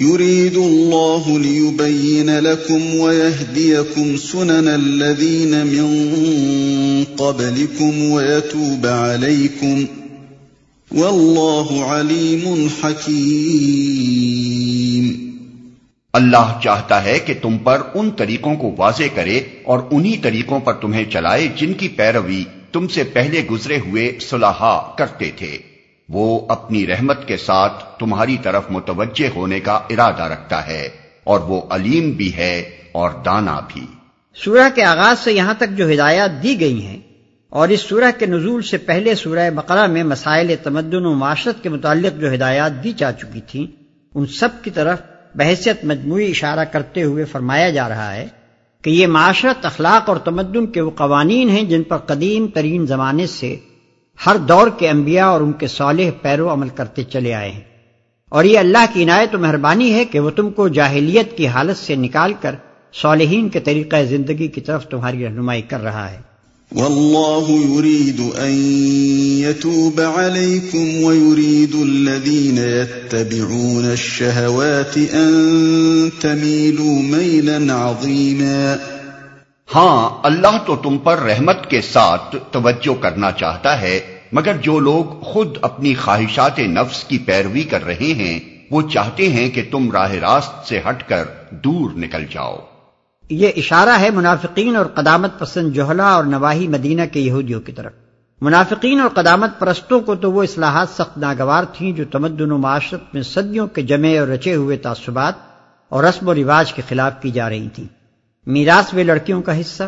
يريد الله ليبين لكم ويهديكم سنن الذين من قبلكم ويتوب عليكم والله عليم حكيم اللہ چاہتا ہے کہ تم پر ان طریقوں کو واضح کرے اور انہی طریقوں پر تمہیں چلائے جن کی پیروی تم سے پہلے گزرے ہوئے صلاحہ کرتے تھے۔ وہ اپنی رحمت کے ساتھ تمہاری طرف متوجہ ہونے کا ارادہ رکھتا ہے اور وہ علیم بھی ہے اور دانا بھی۔ سورہ کے آغاز سے یہاں تک جو ہدایات دی گئی ہیں اور اس سورہ کے نزول سے پہلے سورہ بقرہ میں مسائل تمدن و معاشرت کے متعلق جو ہدایات دی جا چکی تھیں، ان سب کی طرف بحثیت مجموعی اشارہ کرتے ہوئے فرمایا جا رہا ہے کہ یہ معاشرت، اخلاق اور تمدن کے وہ قوانین ہیں جن پر قدیم ترین زمانے سے ہر دور کے انبیاء اور ان کے صالح پیرو عمل کرتے چلے آئے ہیں۔ اور یہ اللہ کی عنایت و مہربانی ہے کہ وہ تم کو جاہلیت کی حالت سے نکال کر صالحین کے طریقہ زندگی کی طرف تمہاری رہنمائی کر رہا ہے۔ والله يريد أن يتوب عليكم ويريد الذين يتبعون الشهوات أن تميلوا ميلا عظيما ہاں اللہ تو تم پر رحمت کے ساتھ توجہ کرنا چاہتا ہے۔ مگر جو لوگ خود اپنی خواہشات نفس کی پیروی کر رہے ہیں، وہ چاہتے ہیں کہ تم راہ راست سے ہٹ کر دور نکل جاؤ۔ یہ اشارہ ہے منافقین اور قدامت پسند جوہلا اور نواحی مدینہ کے یہودیوں کی طرف۔ منافقین اور قدامت پرستوں کو تو وہ اصلاحات سخت ناگوار تھیں جو تمدن و معاشرت میں صدیوں کے جمے اور رچے ہوئے تعصبات اور رسم و رواج کے خلاف کی جا رہی تھیں۔ میراث میں لڑکیوں کا حصہ،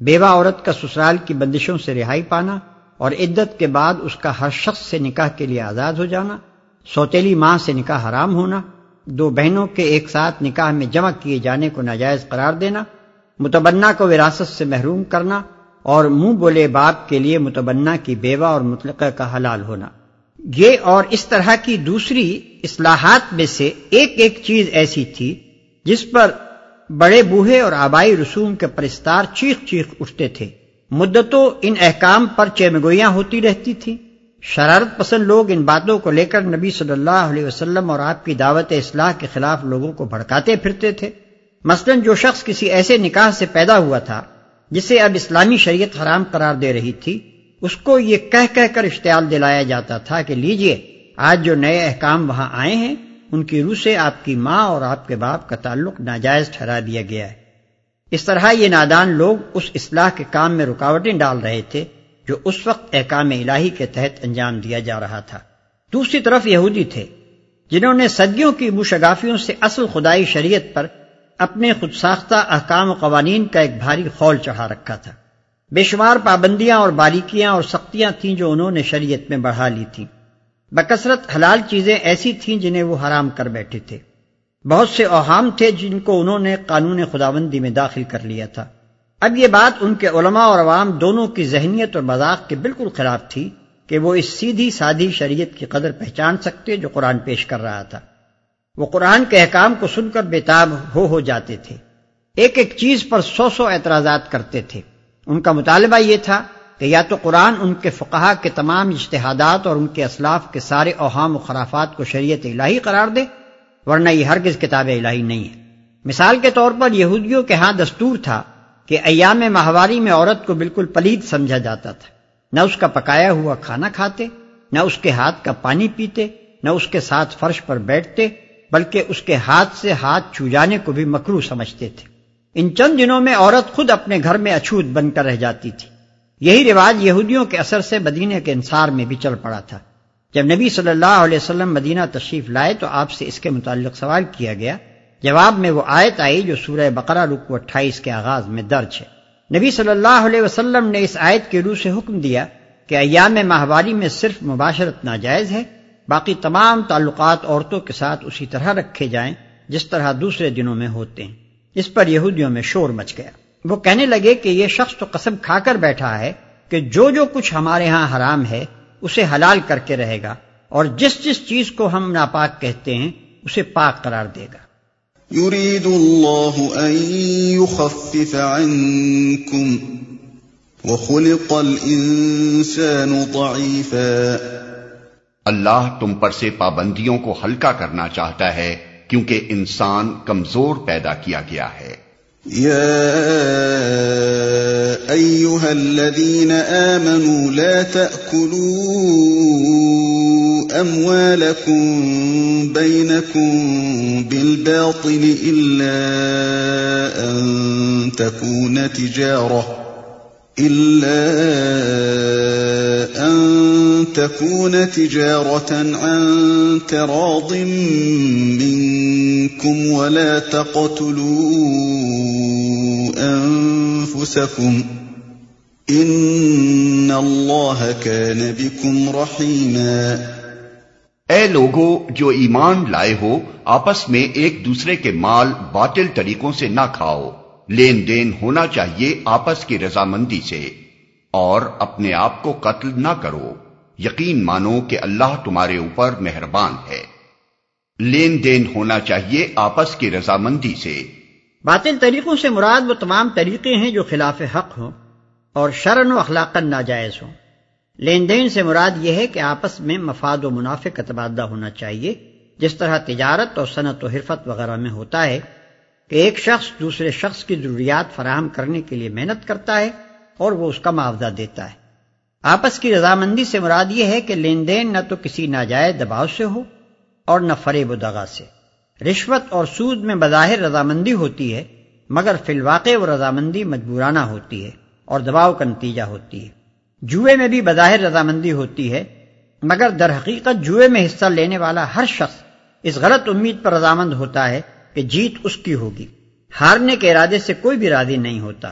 بیوہ عورت کا سسرال کی بندشوں سے رہائی پانا اور عدت کے بعد اس کا ہر شخص سے نکاح کے لیے آزاد ہو جانا، سوتیلی ماں سے نکاح حرام ہونا، دو بہنوں کے ایک ساتھ نکاح میں جمع کیے جانے کو ناجائز قرار دینا، متبنہ کو وراثت سے محروم کرنا اور منہ بولے باپ کے لیے متبنہ کی بیوہ اور مطلقہ کا حلال ہونا۔ یہ اور اس طرح کی دوسری اصلاحات میں سے ایک ایک چیز ایسی تھی جس پر بڑے بوہے اور آبائی رسوم کے پرستار چیخ چیخ اٹھتے تھے۔ مدتوں ان احکام پر چیمگوئیاں ہوتی رہتی تھیں شرارت پسند لوگ ان باتوں کو لے کر نبی صلی اللہ علیہ وسلم اور آپ کی دعوت اصلاح کے خلاف لوگوں کو بھڑکاتے پھرتے تھے۔ مثلا جو شخص کسی ایسے نکاح سے پیدا ہوا تھا، جسے اب اسلامی شریعت حرام قرار دے رہی تھی، اس کو یہ کہہ کہہ کر اشتعال دلایا جاتا تھا کہ لیجیے، آج جو نئے احکام وہاں آئے ہیں، ان کی روح سے آپ کی ماں اور آپ کے باپ کا تعلق ناجائز ٹھہرا دیا گیا ہے۔ اس طرح یہ نادان لوگ اس اصلاح کے کام میں رکاوٹیں ڈال رہے تھے جو اس وقت احکام الہی کے تحت انجام دیا جا رہا تھا۔ دوسری طرف یہودی تھے، جنہوں نے صدیوں کی مشگافیوں سے اصل خدائی شریعت پر اپنے خود ساختہ احکام و قوانین کا ایک بھاری خول چڑھا رکھا تھا۔ بے شمار پابندیاں اور باریکیاں اور سختیاں تھیں جو انہوں نے شریعت میں بڑھا لی تھیں۔ بکثرت حلال چیزیں ایسی تھیں جنہیں وہ حرام کر بیٹھے تھے۔ بہت سے اوہام تھے جن کو انہوں نے قانون خداوندی میں داخل کر لیا تھا۔ اب یہ بات ان کے علماء اور عوام دونوں کی ذہنیت اور مذاق کے بالکل خلاف تھی کہ وہ اس سیدھی سادھی شریعت کی قدر پہچان سکتے جو قرآن پیش کر رہا تھا۔ وہ قرآن کے احکام کو سن کر بےتاب ہو ہو جاتے تھے۔ ایک ایک چیز پر سو سو اعتراضات کرتے تھے۔ ان کا مطالبہ یہ تھا کہ یا تو قرآن ان کے فقہا کے تمام اجتہادات اور ان کے اسلاف کے سارے اوہام و خرافات کو شریعت الہی قرار دے ورنہ یہ ہرگز کتاب الہی نہیں ہے۔ مثال کے طور پر یہودیوں کے ہاں دستور تھا کہ ایام ماہواری میں عورت کو بالکل پلید سمجھا جاتا تھا۔ نہ اس کا پکایا ہوا کھانا کھاتے، نہ اس کے ہاتھ کا پانی پیتے، نہ اس کے ساتھ فرش پر بیٹھتے، بلکہ اس کے ہاتھ سے ہاتھ چھو جانے کو بھی مکرو سمجھتے تھے۔ ان چند دنوں میں عورت خود اپنے گھر میں اچھوت بن کر رہ جاتی تھی۔ یہی رواج یہودیوں کے اثر سے مدینے کے انصار میں بھی چل پڑا تھا۔ جب نبی صلی اللہ علیہ وسلم مدینہ تشریف لائے تو آپ سے اس کے متعلق سوال کیا گیا۔ جواب میں وہ آیت آئی جو سورہ بقرہ رکو اٹھائیس کے آغاز میں درج ہے۔ نبی صلی اللہ علیہ وسلم نے اس آیت کے روح سے حکم دیا کہ ایام ماہواری میں صرف مباشرت ناجائز ہے، باقی تمام تعلقات عورتوں کے ساتھ اسی طرح رکھے جائیں جس طرح دوسرے دنوں میں ہوتے ہیں۔ اس پر یہودیوں میں شور مچ گیا۔ وہ کہنے لگے کہ یہ شخص تو قسم کھا کر بیٹھا ہے کہ جو جو کچھ ہمارے ہاں حرام ہے اسے حلال کر کے رہے گا اور جس جس چیز کو ہم ناپاک کہتے ہیں اسے پاک قرار دے گا۔ يريد الله أن يخفف عنكم وخلق الإنسان ضعيفا اللہ تم پر سے پابندیوں کو ہلکا کرنا چاہتا ہے کیونکہ انسان کمزور پیدا کیا گیا ہے۔ يا ايها الذين امنوا لا تاكلوا اموالكم بينكم بالباطل الا ان تكون تجاره إلا أن تكون تجارة عن تراض منكم ولا تقتلوا أنفسكم إن الله كان بكم رحيما اے لوگو، جو ایمان لائے ہو، آپس میں ایک دوسرے کے مال باطل طریقوں سے نہ کھاؤ۔ لین دین ہونا چاہیے آپس کی رضامندی سے۔ اور اپنے آپ کو قتل نہ کرو۔ یقین مانو کہ اللہ تمہارے اوپر مہربان ہے۔ لین دین ہونا چاہیے آپس کی رضامندی سے۔ باطل طریقوں سے مراد وہ تمام طریقے ہیں جو خلاف حق ہوں اور شرن و اخلاق ناجائز ہوں۔ لین دین سے مراد یہ ہے کہ آپس میں مفاد و منافع کا تبادلہ ہونا چاہیے، جس طرح تجارت اور صنعت و حرفت وغیرہ میں ہوتا ہے کہ ایک شخص دوسرے شخص کی ضروریات فراہم کرنے کے لیے محنت کرتا ہے اور وہ اس کا معاوضہ دیتا ہے۔ آپس کی رضامندی سے مراد یہ ہے کہ لین دین نہ تو کسی ناجائز دباؤ سے ہو اور نہ فریب و دغا سے۔ رشوت اور سود میں بظاہر رضامندی ہوتی ہے، مگر فی الواقع وہ رضامندی مجبورانہ ہوتی ہے اور دباؤ کا نتیجہ ہوتی ہے۔ جوئے میں بھی بظاہر رضامندی ہوتی ہے، مگر در حقیقت جوئے میں حصہ لینے والا ہر شخص اس غلط امید پر رضامند ہوتا ہے کہ جیت اس کی ہوگی۔ ہارنے کے ارادے سے کوئی بھی راضی نہیں ہوتا۔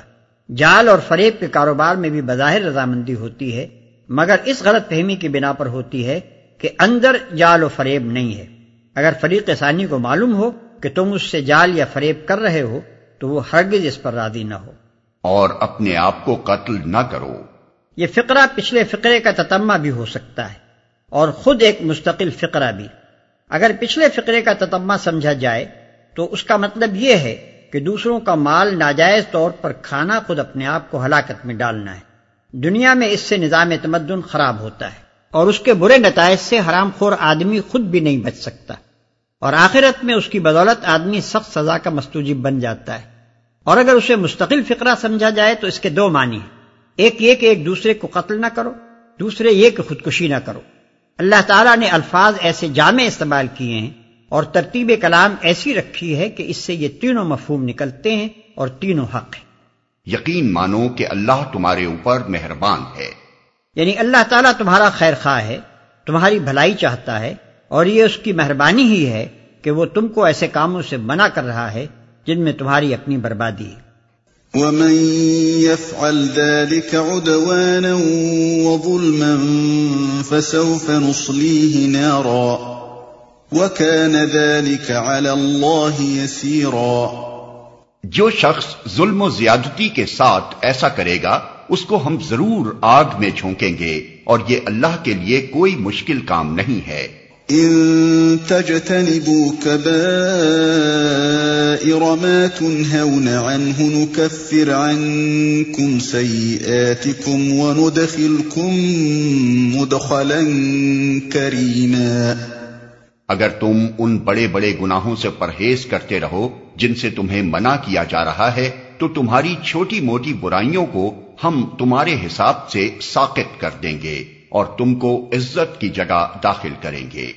جال اور فریب کے کاروبار میں بھی بظاہر رضامندی ہوتی ہے، مگر اس غلط فہمی کی بنا پر ہوتی ہے کہ اندر جال و فریب نہیں ہے۔ اگر فریق ثانی کو معلوم ہو کہ تم اس سے جال یا فریب کر رہے ہو تو وہ ہرگز اس پر راضی نہ ہو۔ اور اپنے آپ کو قتل نہ کرو۔ یہ فقرہ پچھلے فقرے کا تتمہ بھی ہو سکتا ہے اور خود ایک مستقل فقرہ بھی۔ اگر پچھلے فقرے کا تتمہ سمجھا جائے تو اس کا مطلب یہ ہے کہ دوسروں کا مال ناجائز طور پر کھانا خود اپنے آپ کو ہلاکت میں ڈالنا ہے۔ دنیا میں اس سے نظام تمدن خراب ہوتا ہے۔ اور اس کے برے نتائج سے حرام خور آدمی خود بھی نہیں بچ سکتا۔ اور آخرت میں اس کی بدولت آدمی سخت سزا کا مستوجب بن جاتا ہے۔ اور اگر اسے مستقل فقرہ سمجھا جائے تو اس کے دو معنی ہیں۔ ایک یہ کہ ایک دوسرے کو قتل نہ کرو، دوسرے یہ کہ خودکشی نہ کرو۔ اللہ تعالیٰ نے الفاظ ایسے جامع استعمال کیے ہیں اور ترتیب کلام ایسی رکھی ہے کہ اس سے یہ تینوں مفہوم نکلتے ہیں اور تینوں حق ہیں۔ یقین مانو کہ اللہ تمہارے اوپر مہربان ہے۔ یعنی اللہ تعالیٰ تمہارا خیر خواہ ہے تمہاری بھلائی چاہتا ہے اور یہ اس کی مہربانی ہی ہے کہ وہ تم کو ایسے کاموں سے منع کر رہا ہے جن میں تمہاری اپنی بربادی ہے۔ ومن يفعل ذلك عدوانا وظلما فسوف نصليه نارا وَكَانَ ذَلِكَ عَلَى اللَّهِ يَسِيرًا جو شخص ظلم و زیادتی کے ساتھ ایسا کرے گا اس کو ہم ضرور آگ میں جھونکیں گے اور یہ اللہ کے لیے کوئی مشکل کام نہیں ہے۔ ان تجتنبوا كبائر ما تنهون عنه نكفر عنكم سيئاتكم وندخلكم مدخلا كريما۔ اگر تم ان بڑے بڑے گناہوں سے پرہیز کرتے رہو جن سے تمہیں منع کیا جا رہا ہے تو تمہاری چھوٹی موٹی برائیوں کو ہم تمہارے حساب سے ساقت کر دیں گے اور تم کو عزت کی جگہ داخل کریں گے۔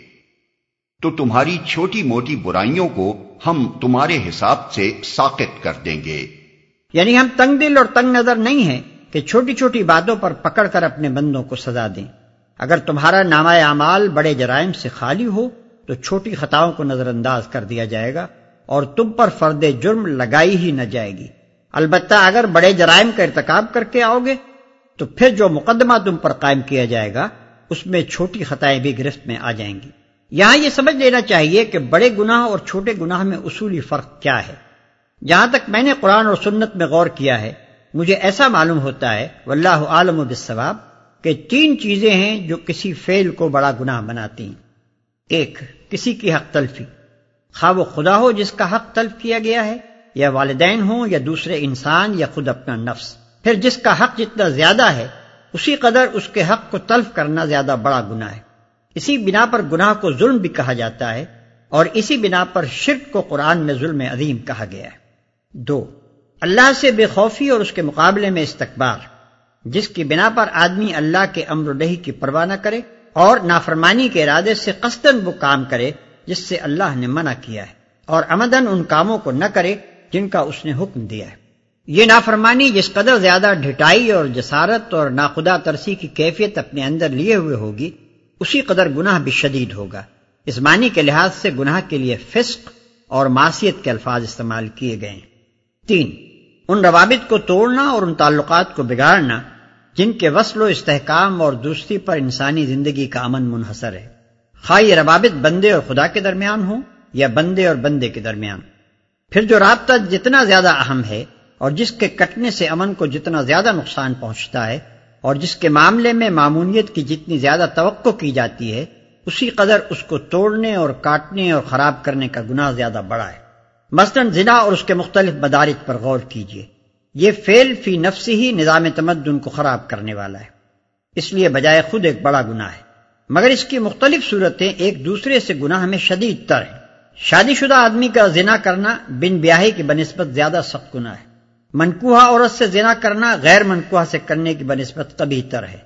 تو تمہاری چھوٹی موٹی برائیوں کو ہم تمہارے حساب سے ساقت کر دیں گے۔ یعنی ہم تنگ دل اور تنگ نظر نہیں ہیں کہ چھوٹی چھوٹی باتوں پر پکڑ کر اپنے بندوں کو سزا دیں۔ اگر تمہارا نامہ اعمال بڑے جرائم سے خالی ہو، تو چھوٹی خطاؤں کو نظر انداز کر دیا جائے گا اور تم پر فرد جرم لگائی ہی نہ جائے گی۔ البتہ اگر بڑے جرائم کا ارتکاب کر کے آؤ گے، تو پھر جو مقدمہ تم پر قائم کیا جائے گا، اس میں چھوٹی خطائیں بھی گرفت میں آ جائیں گی۔ یہاں یہ سمجھ لینا چاہیے کہ بڑے گناہ اور چھوٹے گناہ میں اصولی فرق کیا ہے۔ جہاں تک میں نے قرآن اور سنت میں غور کیا ہے، مجھے ایسا معلوم ہوتا ہے، واللہ عالم و بالثواب کہ تین چیزیں ہیں جو کسی فعل کو بڑا گناہ بناتی ہیں۔ ایک، کسی کی حق تلفی۔ خواہ وہ خدا ہو جس کا حق تلف کیا گیا ہے یا والدین ہوں یا دوسرے انسان یا خود اپنا نفس۔ پھر جس کا حق جتنا زیادہ ہے، اسی قدر اس کے حق کو تلف کرنا زیادہ بڑا گناہ ہے۔ اسی بنا پر گناہ کو ظلم بھی کہا جاتا ہے اور اسی بنا پر شرک کو قرآن میں ظلم عظیم کہا گیا ہے۔ دو، اللہ سے بے خوفی اور اس کے مقابلے میں استقبار جس کی بنا پر آدمی اللہ کے امر دہی کی پرواہ نہ کرے اور نافرمانی کے ارادے سے قصدن وہ کام کرے، جس سے اللہ نے منع کیا ہے۔ اور امدن ان کاموں کو نہ کرے جن کا اس نے حکم دیا ہے۔ یہ نافرمانی جس قدر زیادہ ڈھٹائی اور جسارت اور ناخدا ترسی کی کیفیت اپنے اندر لیے ہوئے ہوگی، اسی قدر گناہ بھی شدید ہوگا۔ اس معنی کے لحاظ سے گناہ کے لیے فسق اور معصیت کے الفاظ استعمال کیے گئے تین، ان روابط کو توڑنا اور ان تعلقات کو بگاڑنا، جن کے وصل و استحکام اور دوستی پر انسانی زندگی کا امن منحصر ہے۔ خواہ یہ روابط بندے اور خدا کے درمیان ہوں یا بندے اور بندے کے درمیان۔ پھر جو رابطہ جتنا زیادہ اہم ہے اور جس کے کٹنے سے امن کو جتنا زیادہ نقصان پہنچتا ہے اور جس کے معاملے میں معمولیت کی جتنی زیادہ توقع کی جاتی ہے، اسی قدر اس کو توڑنے اور کاٹنے اور خراب کرنے کا گناہ زیادہ بڑا ہے۔ مثلاً زنا اور اس کے مختلف مدارج پر غور کیجیے یہ فیل فی نفسی ہی نظام تمدن کو خراب کرنے والا ہے۔ اس لیے بجائے خود ایک بڑا گناہ ہے۔ مگر اس کی مختلف صورتیں ایک دوسرے سے گناہ میں شدید تر ہیں۔ شادی شدہ آدمی کا زنا کرنا بن بیاہی کی بنسبت زیادہ سخت گناہ ہے۔ منکوہا عورت سے زنا کرنا غیر منکوہا سے کرنے کی بنسبت کبھی تر ہے۔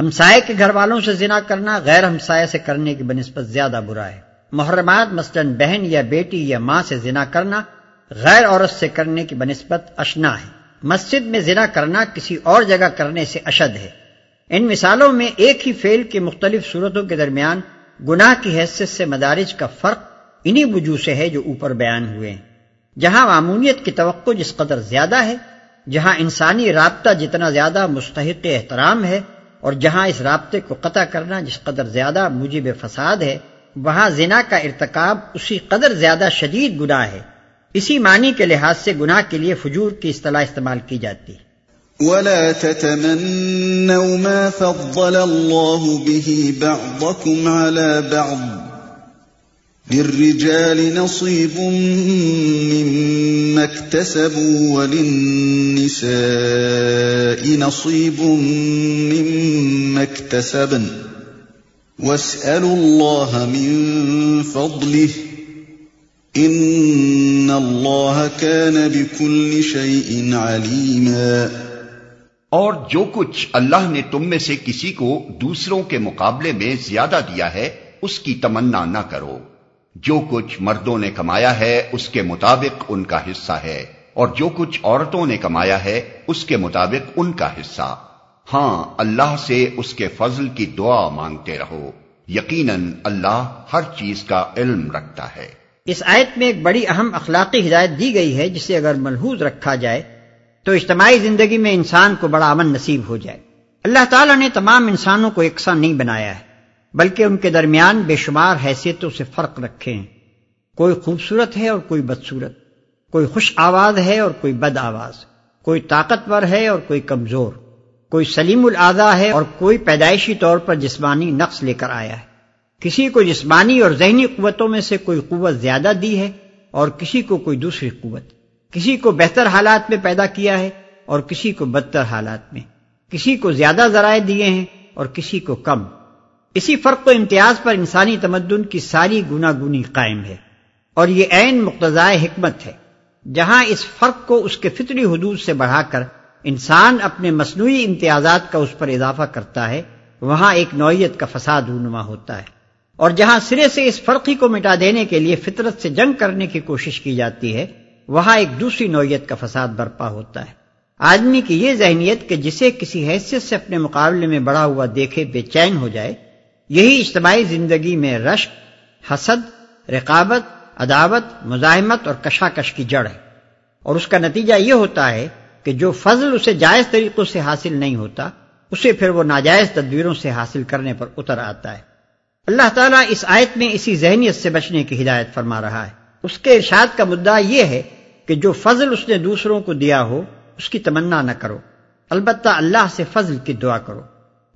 ہمسائے کے گھر والوں سے زنا کرنا غیر ہمسائے سے کرنے کی بنسبت زیادہ برا ہے۔ محرمات مثلاً بہن یا بیٹی یا ماں سے زنا کرنا غیر عورت سے کرنے کی بنسبت اشنا ہے۔ مسجد میں زنا کرنا کسی اور جگہ کرنے سے اشد ہے۔ ان مثالوں میں ایک ہی فیل کی مختلف صورتوں کے درمیان گناہ کی حیثیت سے مدارج کا فرق انہی وجوہ سے ہے جو اوپر بیان ہوئے ہیں۔ جہاں معمولیت کی توقع جس قدر زیادہ ہے، جہاں انسانی رابطہ جتنا زیادہ مستحق احترام ہے، اور جہاں اس رابطے کو قطع کرنا جس قدر زیادہ مجیب فساد ہے، وہاں زنا کا ارتکاب اسی قدر زیادہ شدید گناہ ہے۔ اسی معنی کے لحاظ سے گناہ کے لیے فجور کی اصطلاح استعمال کی جاتی۔ ہے ولا تتمنوا ما فضل الله به بعضكم على بعض۔ للرجال نصيب مما اكتسبوا وللنساء نصيب مما اكتسبن واسألوا الله من فضله إن الله كان بكل شيء عليما اور جو کچھ اللہ نے تم میں سے کسی کو دوسروں کے مقابلے میں زیادہ دیا ہے، اس کی تمنا نہ کرو۔ جو کچھ مردوں نے کمایا ہے، اس کے مطابق ان کا حصہ ہے۔ اور جو کچھ عورتوں نے کمایا ہے، اس کے مطابق ان کا حصہ۔ ہاں اللہ سے اس کے فضل کی دعا مانگتے رہو۔ یقیناً اللہ ہر چیز کا علم رکھتا ہے۔ اس آیت میں ایک بڑی اہم اخلاقی ہدایت دی گئی ہے، جسے اگر ملحوظ رکھا جائے، تو اجتماعی زندگی میں انسان کو بڑا امن نصیب ہو جائے۔ اللہ تعالیٰ نے تمام انسانوں کو یکساں نہیں بنایا ہے۔ بلکہ ان کے درمیان بے شمار حیثیتوں سے فرق رکھے ہیں کوئی خوبصورت ہے اور کوئی بدصورت۔ کوئی خوش آواز ہے اور کوئی بد آواز۔ کوئی طاقتور ہے اور کوئی کمزور۔ کوئی سلیم الاضا ہے اور کوئی پیدائشی طور پر جسمانی نقص لے کر آیا ہے۔ کسی کو جسمانی اور ذہنی قوتوں میں سے کوئی قوت زیادہ دی ہے اور کسی کو کوئی دوسری قوت۔ کسی کو بہتر حالات میں پیدا کیا ہے اور کسی کو بدتر حالات میں۔ کسی کو زیادہ ذرائع دیے ہیں اور کسی کو کم۔ اسی فرق و امتیاز پر انسانی تمدن کی ساری گناگونی قائم ہے اور یہ عین مقتضائے حکمت ہے۔ جہاں اس فرق کو اس کے فطری حدود سے بڑھا کر انسان اپنے مصنوعی امتیازات کا اس پر اضافہ کرتا ہے، وہاں ایک نوعیت کا فساد رونما ہوتا ہے۔ اور جہاں سرے سے اس فرقی کو مٹا دینے کے لیے فطرت سے جنگ کرنے کی کوشش کی جاتی ہے، وہاں ایک دوسری نوعیت کا فساد برپا ہوتا ہے۔ آدمی کی یہ ذہنیت کہ جسے کسی حیثیت سے اپنے مقابلے میں بڑا ہوا دیکھے بے چین ہو جائے یہی اجتماعی زندگی میں رشک، حسد، رقابت، عداوت، مزاحمت اور کشاکش کی جڑ ہے۔ اور اس کا نتیجہ یہ ہوتا ہے کہ جو فضل اسے جائز طریقوں سے حاصل نہیں ہوتا، اسے پھر وہ ناجائز تدبیروں سے حاصل کرنے پر اتر آتا ہے۔ اللہ تعالیٰ اس آیت میں اسی ذہنیت سے بچنے کی ہدایت فرما رہا ہے۔ اس کے ارشاد کا مدعا یہ ہے کہ جو فضل اس نے دوسروں کو دیا ہو، اس کی تمنا نہ کرو۔ البتہ اللہ سے فضل کی دعا کرو۔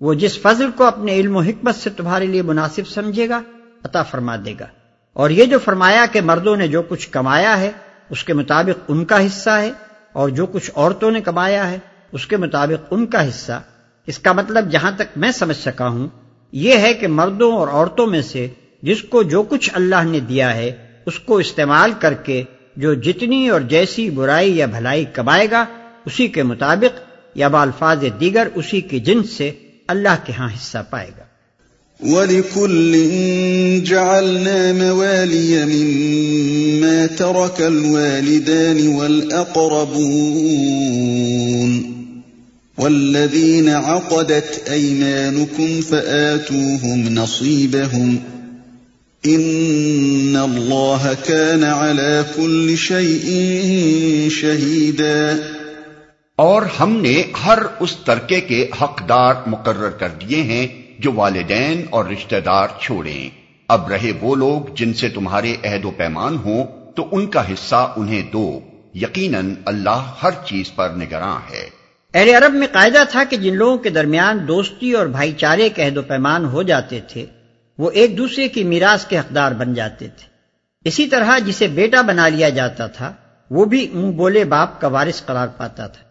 وہ جس فضل کو اپنے علم و حکمت سے تمہارے لیے مناسب سمجھے گا، عطا فرما دے گا۔ اور یہ جو فرمایا کہ مردوں نے جو کچھ کمایا ہے، اس کے مطابق ان کا حصہ ہے، اور جو کچھ عورتوں نے کمایا ہے، اس کے مطابق ان کا حصہ۔ اس کا مطلب جہاں تک میں سمجھ سکا ہوں، یہ ہے کہ مردوں اور عورتوں میں سے جس کو جو کچھ اللہ نے دیا ہے، اس کو استعمال کر کے جو جتنی اور جیسی برائی یا بھلائی کمائے گا، اسی کے مطابق یا بالفاظ دیگر اسی کی جنس سے اللہ کے ہاں حصہ پائے گا۔ وَلِكُلٍّ جَعَلْنَا مَوَالِيَ مِمَّا تَرَكَ الْوَالِدَانِ وَالْأَقْرَبُونَ والذين عقدت أيمانكم فآتوهم نصيبهم إن الله كان على كل شيء شهيدا اور ہم نے ہر اس ترکے کے حقدار مقرر کر دیے ہیں جو والدین اور رشتہ دار چھوڑیں۔ اب رہے وہ لوگ جن سے تمہارے عہد و پیمان ہوں، تو ان کا حصہ انہیں دو۔ یقیناً اللہ ہر چیز پر نگراں ہے۔ اہل عرب میں قاعدہ تھا کہ جن لوگوں کے درمیان دوستی اور بھائی چارے کے عہد و پیمان ہو جاتے تھے، وہ ایک دوسرے کی میراث کے حقدار بن جاتے تھے۔ اسی طرح جسے بیٹا بنا لیا جاتا تھا، وہ بھی منہ بولے باپ کا وارث قرار پاتا تھا۔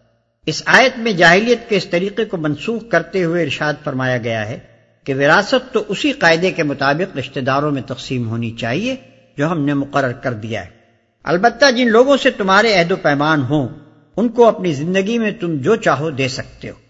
اس آیت میں جاہلیت کے اس طریقے کو منسوخ کرتے ہوئے ارشاد فرمایا گیا ہے کہ وراثت تو اسی قاعدے کے مطابق رشتہ داروں میں تقسیم ہونی چاہیے جو ہم نے مقرر کر دیا ہے۔ البتہ جن لوگوں سے تمہارے عہد و پیمان ہوں، ان کو اپنی زندگی میں تم جو چاہو دے سکتے ہو۔